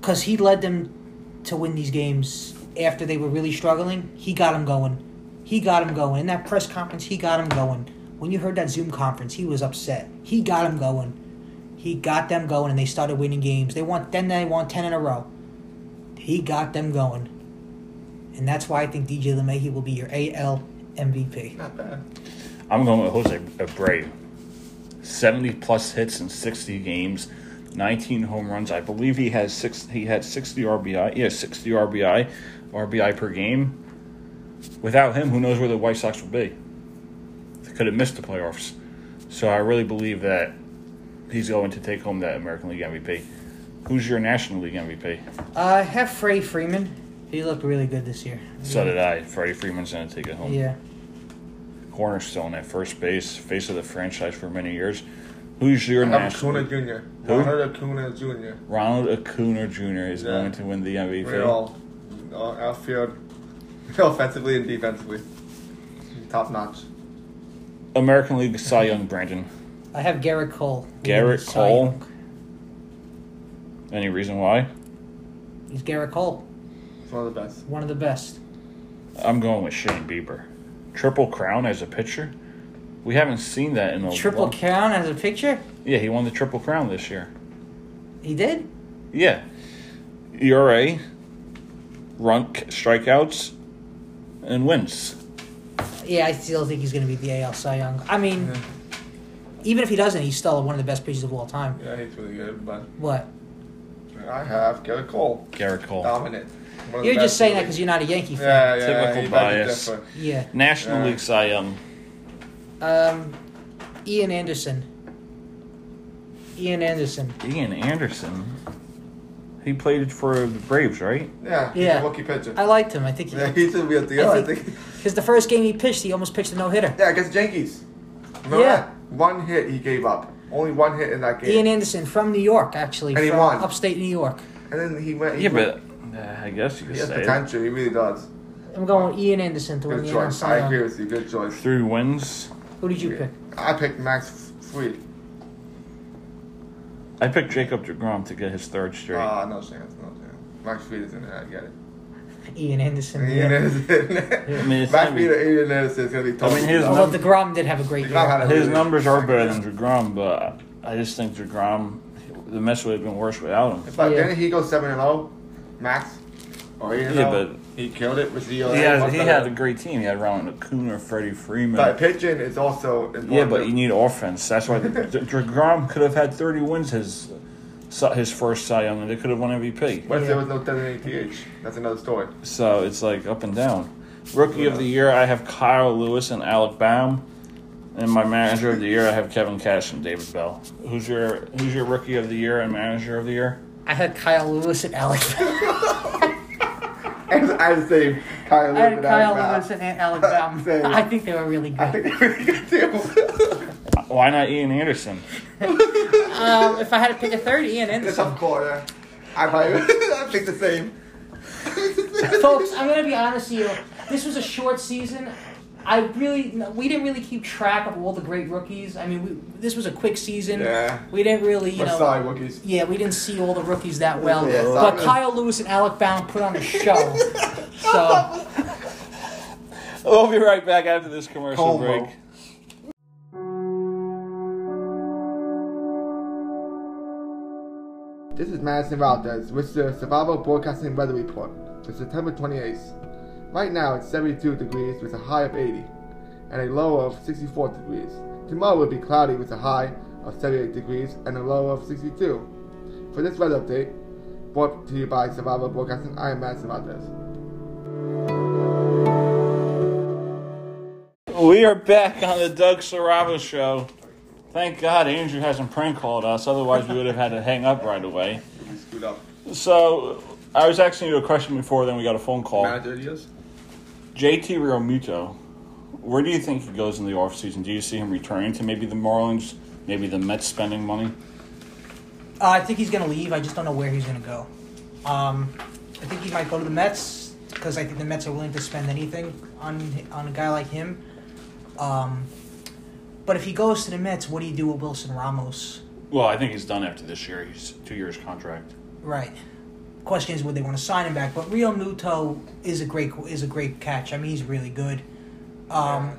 Because he led them to win these games after they were really struggling. He got them going. He got them going. In that press conference, he got them going. When you heard that Zoom conference, he was upset. He got them going. He got them going, and they started winning games. They won. Then they won ten in a row. He got them going, and that's why I think DJ LeMahieu will be your AL MVP. not bad. I'm going with Jose Abreu. 70 plus hits in 60 games, 19 home runs. I believe he has six. He had 60 RBI. Yeah, 60 RBI, RBI per game. Without him, who knows where the White Sox would be? They could have missed the playoffs. So I really believe that he's going to take home that American League MVP. Who's your National League MVP? Uh, have Freddie Freeman. He looked really good this year. So did I. Freddie Freeman's going to take it home. Yeah. Cornerstone at first base, face of the franchise for many years. Who's your I have National Acuna Jr. Who? Ronald Acuna Jr. Ronald Acuna Jr. is Yeah. going to win the MVP. We're all uh, outfield, offensively and defensively, top notch. American League Cy Young, Brandon. I have Gerrit Cole. Gerrit Cole? Young. Any reason why? He's Gerrit Cole, It's one of the best. one of the best. I'm going with Shane Bieber. Triple crown as a pitcher. We haven't seen that in a Triple long- crown as a pitcher. Yeah, he won the triple crown this year. He did. Yeah. ERA, run strikeouts, and wins. Yeah, I still think he's going to be the AL Cy Young. I mean, even if he doesn't, he's still one of the best pitchers of all time. Yeah, he's really good. But What? I have Gerrit Cole, Gerrit Cole. dominant. One of the You're just saying that because you're not a Yankee fan. Yeah, yeah. Typical he bias. Yeah. National Yeah. League Cy Young. Um, Ian Anderson. Ian Anderson. Ian Anderson. He played for the Braves, right? Yeah, Yeah. a rookie pitcher. I liked him. I think he. yeah, he's a real deal. I I think. think- Because the first game he pitched, he almost pitched a no hitter. Yeah, against the Yankees. Remember Yeah. that? One hit he gave up. Only one hit in that game. Ian Anderson from New York, actually, And he won. upstate New York. and then he went. He Yeah, went, but I guess you could he has say it. potential. He really does. I'm going with Ian Anderson to win Good the AL choice. Cy I Young. agree with you. Good choice. Three wins. Who did you pick? I picked Max Fried. I picked Jacob DeGrom to get his third straight. Ah, no chance. No chance. Max Fried is in there. I get it. Ian Anderson. Ian Yeah. Anderson. I mean, it's Max not Fried even- or Ian Anderson is gonna be tough. I mean, his Although num- DeGrom did have a great DeGrom year. had a His really- numbers are better than DeGrom, but I just think DeGrom, the mess would have been worse without him. But Yeah. didn't he go seven and zero, Max? Oh, or eight and Yeah, but- he killed it with the. He had, he had a great team. He had Ronald Acuna, Freddie Freeman. But pitching is also important. yeah, but you need offense. That's why the, the, DeGrom could have had 30 wins his his first Cy Young, and they could have won MVP. What if Yeah. there was no designated DH? That's another story. So it's like up and down. Rookie of the year, I have Kyle Lewis and Alec Bohm. And my manager of the year, I have Kevin Cash and David Bell. Who's your Who's your rookie of the year and manager of the year? I had Kyle Lewis and Alex. And I had the same Kyle I had Lewis. Kyle Lewis and Alex Bohm. Same. I think they were really good. I think they're really good too. Why not Ian Anderson? Um, if I had to pick a third, Ian It's Anderson. a quarter. I probably I think the same. Folks, I'm gonna be honest with you. This was a short season. I really, we didn't really keep track of all the great rookies. I mean, we, this was a quick season. Yeah. We didn't really, you We're know. sorry, rookies. Yeah, we didn't see all the rookies that well. Yeah, but sorry. Kyle Lewis and Alec Bohm put on a show. so, We'll be right back after this commercial Como. break. This is Madison Valdez with the Survival Broadcasting Weather Report for September 28th. Right now it's 72 degrees with a high of 80 and a low of 64 degrees. Tomorrow will be cloudy with a high of 78 degrees and a low of 62. For this weather update, brought to you by Survival Broadcasting, I am Matt Cervantes. We are back on the Doug Saravo show. Thank God Andrew hasn't prank called us, otherwise we would have had to hang up right away. Up. So I was asking you a question before, then we got a phone call. Manager ideas? JT Realmuto, where do you think he goes in the offseason? Do you see him returning to maybe the Marlins, maybe the Mets spending money? Uh, I think he's going to leave. I just don't know where he's going to go. Um, I think he might go to the Mets because I think the Mets are willing to spend anything on on a guy like him. Um, but if he goes to the Mets, what do you do with Wilson Ramos? Well, I think he's done after this year. He's two years contract. Right. Question is, would they want to sign him back? But Realmuto is a great is a great catch. I mean, he's really good. Um,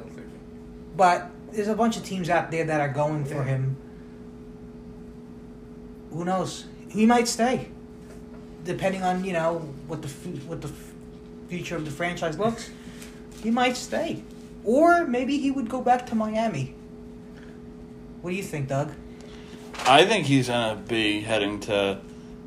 but there's a bunch of teams out there that are going for him. Who knows? He might stay, depending on you know what the what the future of the franchise looks. He might stay, or maybe he would go back to Miami. What do you think, Doug? I think he's going to be heading to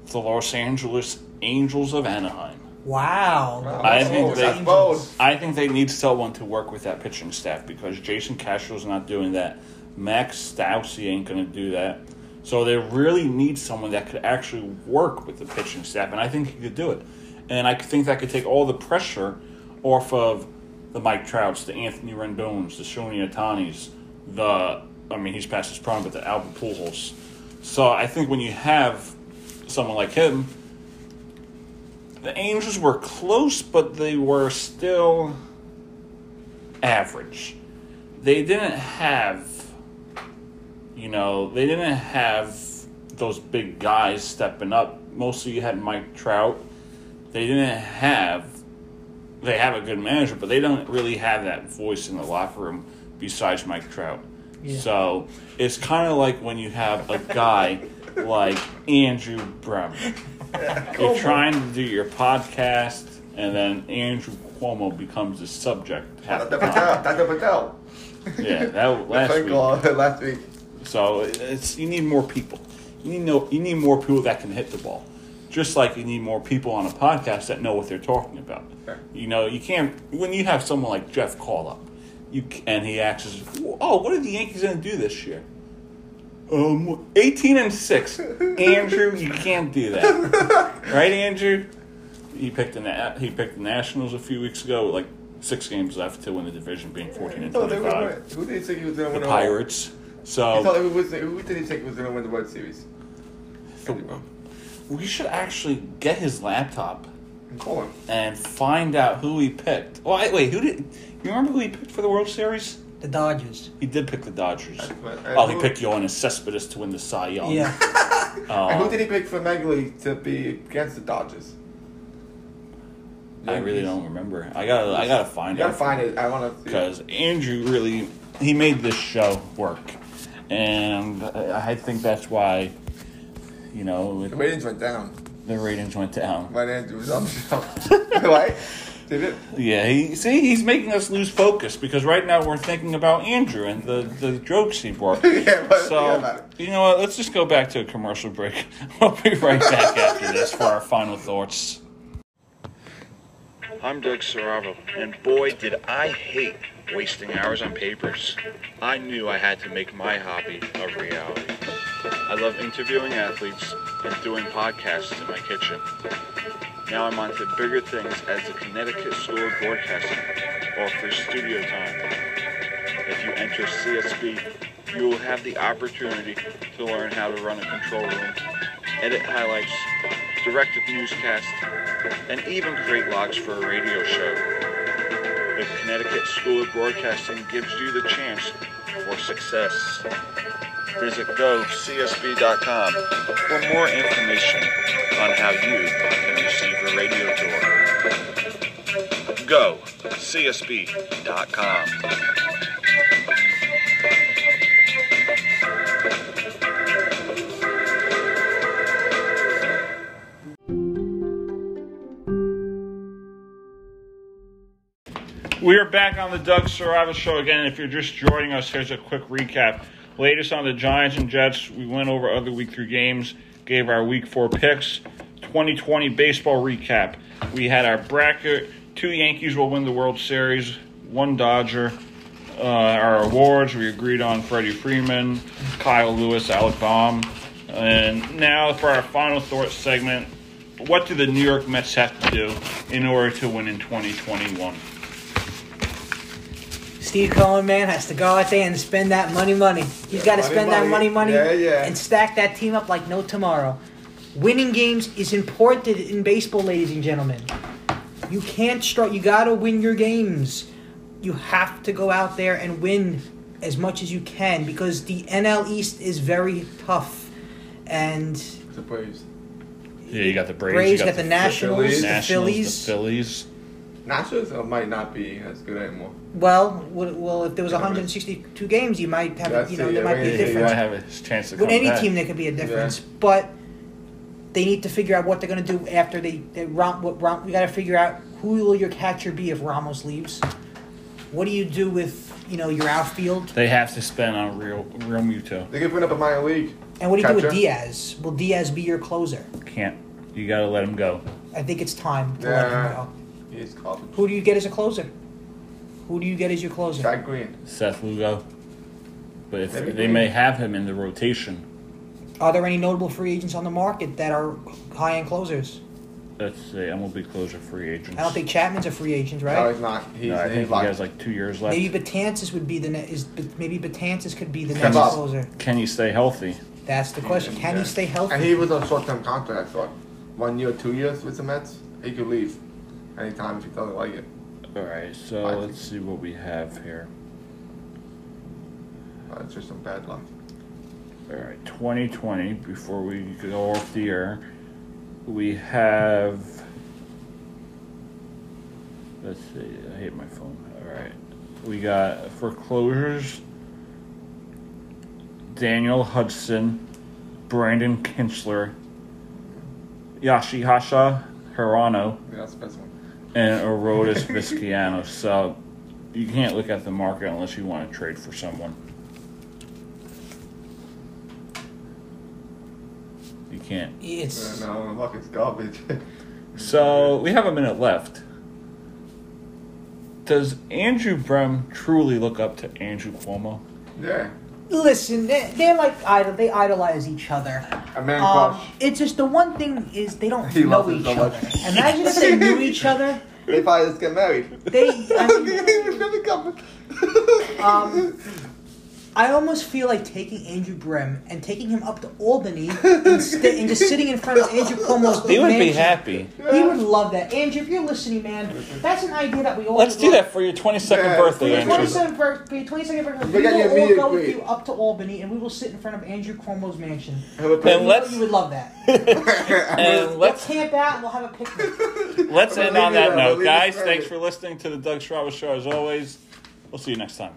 the Los Angeles Angels of Anaheim. Wow. I think they- That's. I think they need someone to work with that pitching staff because Jason Castro's not doing that. Max Stassi ain't going to do that. So they really need someone that could actually work with the pitching staff, and I think he could do it. And I think that could take all the pressure off of the Mike Trouts, the Anthony Rendones, the Shohei Ohtanis, the I mean he's past his prime, but the Albert Pujols. So I think when you have someone like him, the Angels were close, but they were still average. They didn't have, you know, they didn't have those big guys stepping up. Mostly you had Mike Trout. They didn't have, they have a good manager, but they don't really have that voice in the locker room besides Mike Trout. Yeah. So it's kind of like when you have a guy like Andrew Bremer. You're trying to do your podcast, and then Andrew Cuomo becomes the subject. half the Dr. time. Patel. Dr. Patel. Yeah, that last week. last week. So it's you need more people. You need no, you need more people that can hit the ball. Just like you need more people on a podcast that know what they're talking about. Sure. You know, you can't when you have someone like Jeff call up, you and he asks, "Oh, what are the Yankees going to do this year?" Um, eighteen and six. Andrew, you can't do that, right, Andrew? He picked the Na- he picked the Nationals a few weeks ago, with like six games left to win the division, being fourteen and Oh, they were twenty-five. winning. Who did he think he was going to The win the World- Pirates. He So thought it was, who did he think he was going to win the World Series? We should actually get his laptop Call him. and find out who he picked. Wait, wait, who did? You remember who he picked for the World Series? The Dodgers. He did pick the Dodgers. But, Oh, he picked Yoenis Cespedes to win the Cy Young. Yeah. And who um, did he pick for Magley to be against the Dodgers? I really don't remember. I gotta, I gotta find You gotta out find it. I want to. because Andrew really he made this show work, and I I think that's why, you know, The ratings went down. the ratings went down. When Andrew was on the show. right? Did it? Yeah, he see he's making us lose focus because right now we're thinking about Andrew and the the jokes he brought. Yeah, but So forget about it. you know what? Let's just go back to a commercial break. We'll be right back after this for our final thoughts. I'm Doug Saravo, and boy, did I hate wasting hours on papers. I knew I had to make my hobby a reality. I love interviewing athletes and doing podcasts in my kitchen. Now I'm on to bigger things as the Connecticut School of Broadcasting offers studio time. If you enter CSB, you will have the opportunity to learn how to run a control room, edit highlights, direct a newscast, and even create logs for a radio show. The Connecticut School of Broadcasting gives you the chance for success. Visit gocsb.com for more information on how you can receive a radio tour. Go csb.com. We are back on the Doug Survival Show again. If you're just joining us, here's a quick recap. Latest on the Giants and Jets. We went over other week three games, gave our week four picks. 2020 baseball recap. We had our bracket. Two Yankees will win the World Series, one Dodger. Uh, our awards, we agreed on Freddie Freeman, Kyle Lewis, Alec Bohm. And now for our final thought segment what do the New York Mets have to do in order to win in 2021? Steve Cohen, man, has to go out there and spend that money, money. He's got to money, spend that money. money, money, Yeah, yeah. and stack that team up like no tomorrow. Winning games is important in baseball, ladies and gentlemen. You can't start. You got to win your games. You have to go out there and win as much as you can because the NL East is very tough. And The Braves. Yeah, you got the Braves, Braves you got the Nationals, Phillies. the Phillies. the Phillies. Nationals might not be as good anymore. Well, well, well, if there was 162 games, you might have, That's you know, it, there yeah, might be a difference. You might have a chance to With any back. team, there could be a difference, but they need to figure out what they're going to do after they, they Ram, what Ram, we got to figure out who will your catcher be if Ramos leaves. What do you do with you know your outfield, They have to spend on real, Realmuto. They could put up a minor league. and what do you do with Diaz? Will Diaz be your closer? Can't. You got to let him go. I think it's time to let him Yeah. go. He is. Who do you get as a closer? Who do you get as your closer? Chad Green. Seth Lugo. But if Maybe they Green. may have him in the rotation. Are there any notable free agents on the market that are high end closers? Let's see. MLB closer free agents. I don't think Chapman's a free agent, right? No, he's not. He's, No, I he's think he locked. has like two years left. Maybe Betances would be the ne- is maybe Betances could be the Step next up. closer. Can he stay healthy? That's the question. Can Yeah. he stay healthy? And he was on short term contract, I thought. One year, two years with the Mets. He could leave anytime if he doesn't like it. All right. So I let's see what we have here. Uh, it's just some bad luck. All right, 2020. Before we go off the air, we have. Let's see. I hate my phone. All right, we got foreclosures. Daniel Hudson, Brandon Kintzler, Yoshihisa Hirano, Yeah, that's the best one. and Arodys Vizcaino. So you can't look at the market unless you want to trade for someone. Can't. It's Yeah, no, luck is garbage. So we have a minute left. Does Andrew Brem truly look up to Andrew Cuomo? yeah. listen. They're, they're like idol. They idolize each other. A man Um, crush. it's just the one thing is they don't He know loves it each so other. Imagine if they knew each other. They probably just get married. They. I mean, He was gonna come. um, I almost feel like taking Andrew Brem and taking him up to Albany and, sta and just sitting in front of Andrew Cuomo's mansion. He would be happy. He would love that. Andrew, if you're listening, man, that's an idea that we all Let's do love. that for your 22nd Yeah, For birthday, your Andrew. 27th birth- for your 22nd birthday, We we got your will all meet go and with greet. you up to Albany, and we will sit in front of Andrew Cuomo's mansion. Have a And let's- you would love that. And We'll let's camp out and we'll have a picnic. let's I'm end gonna on leave it that there. note, I'll leave it guys. stranded. Thanks for listening to the Doug Strava Show. As always, we'll see you next time.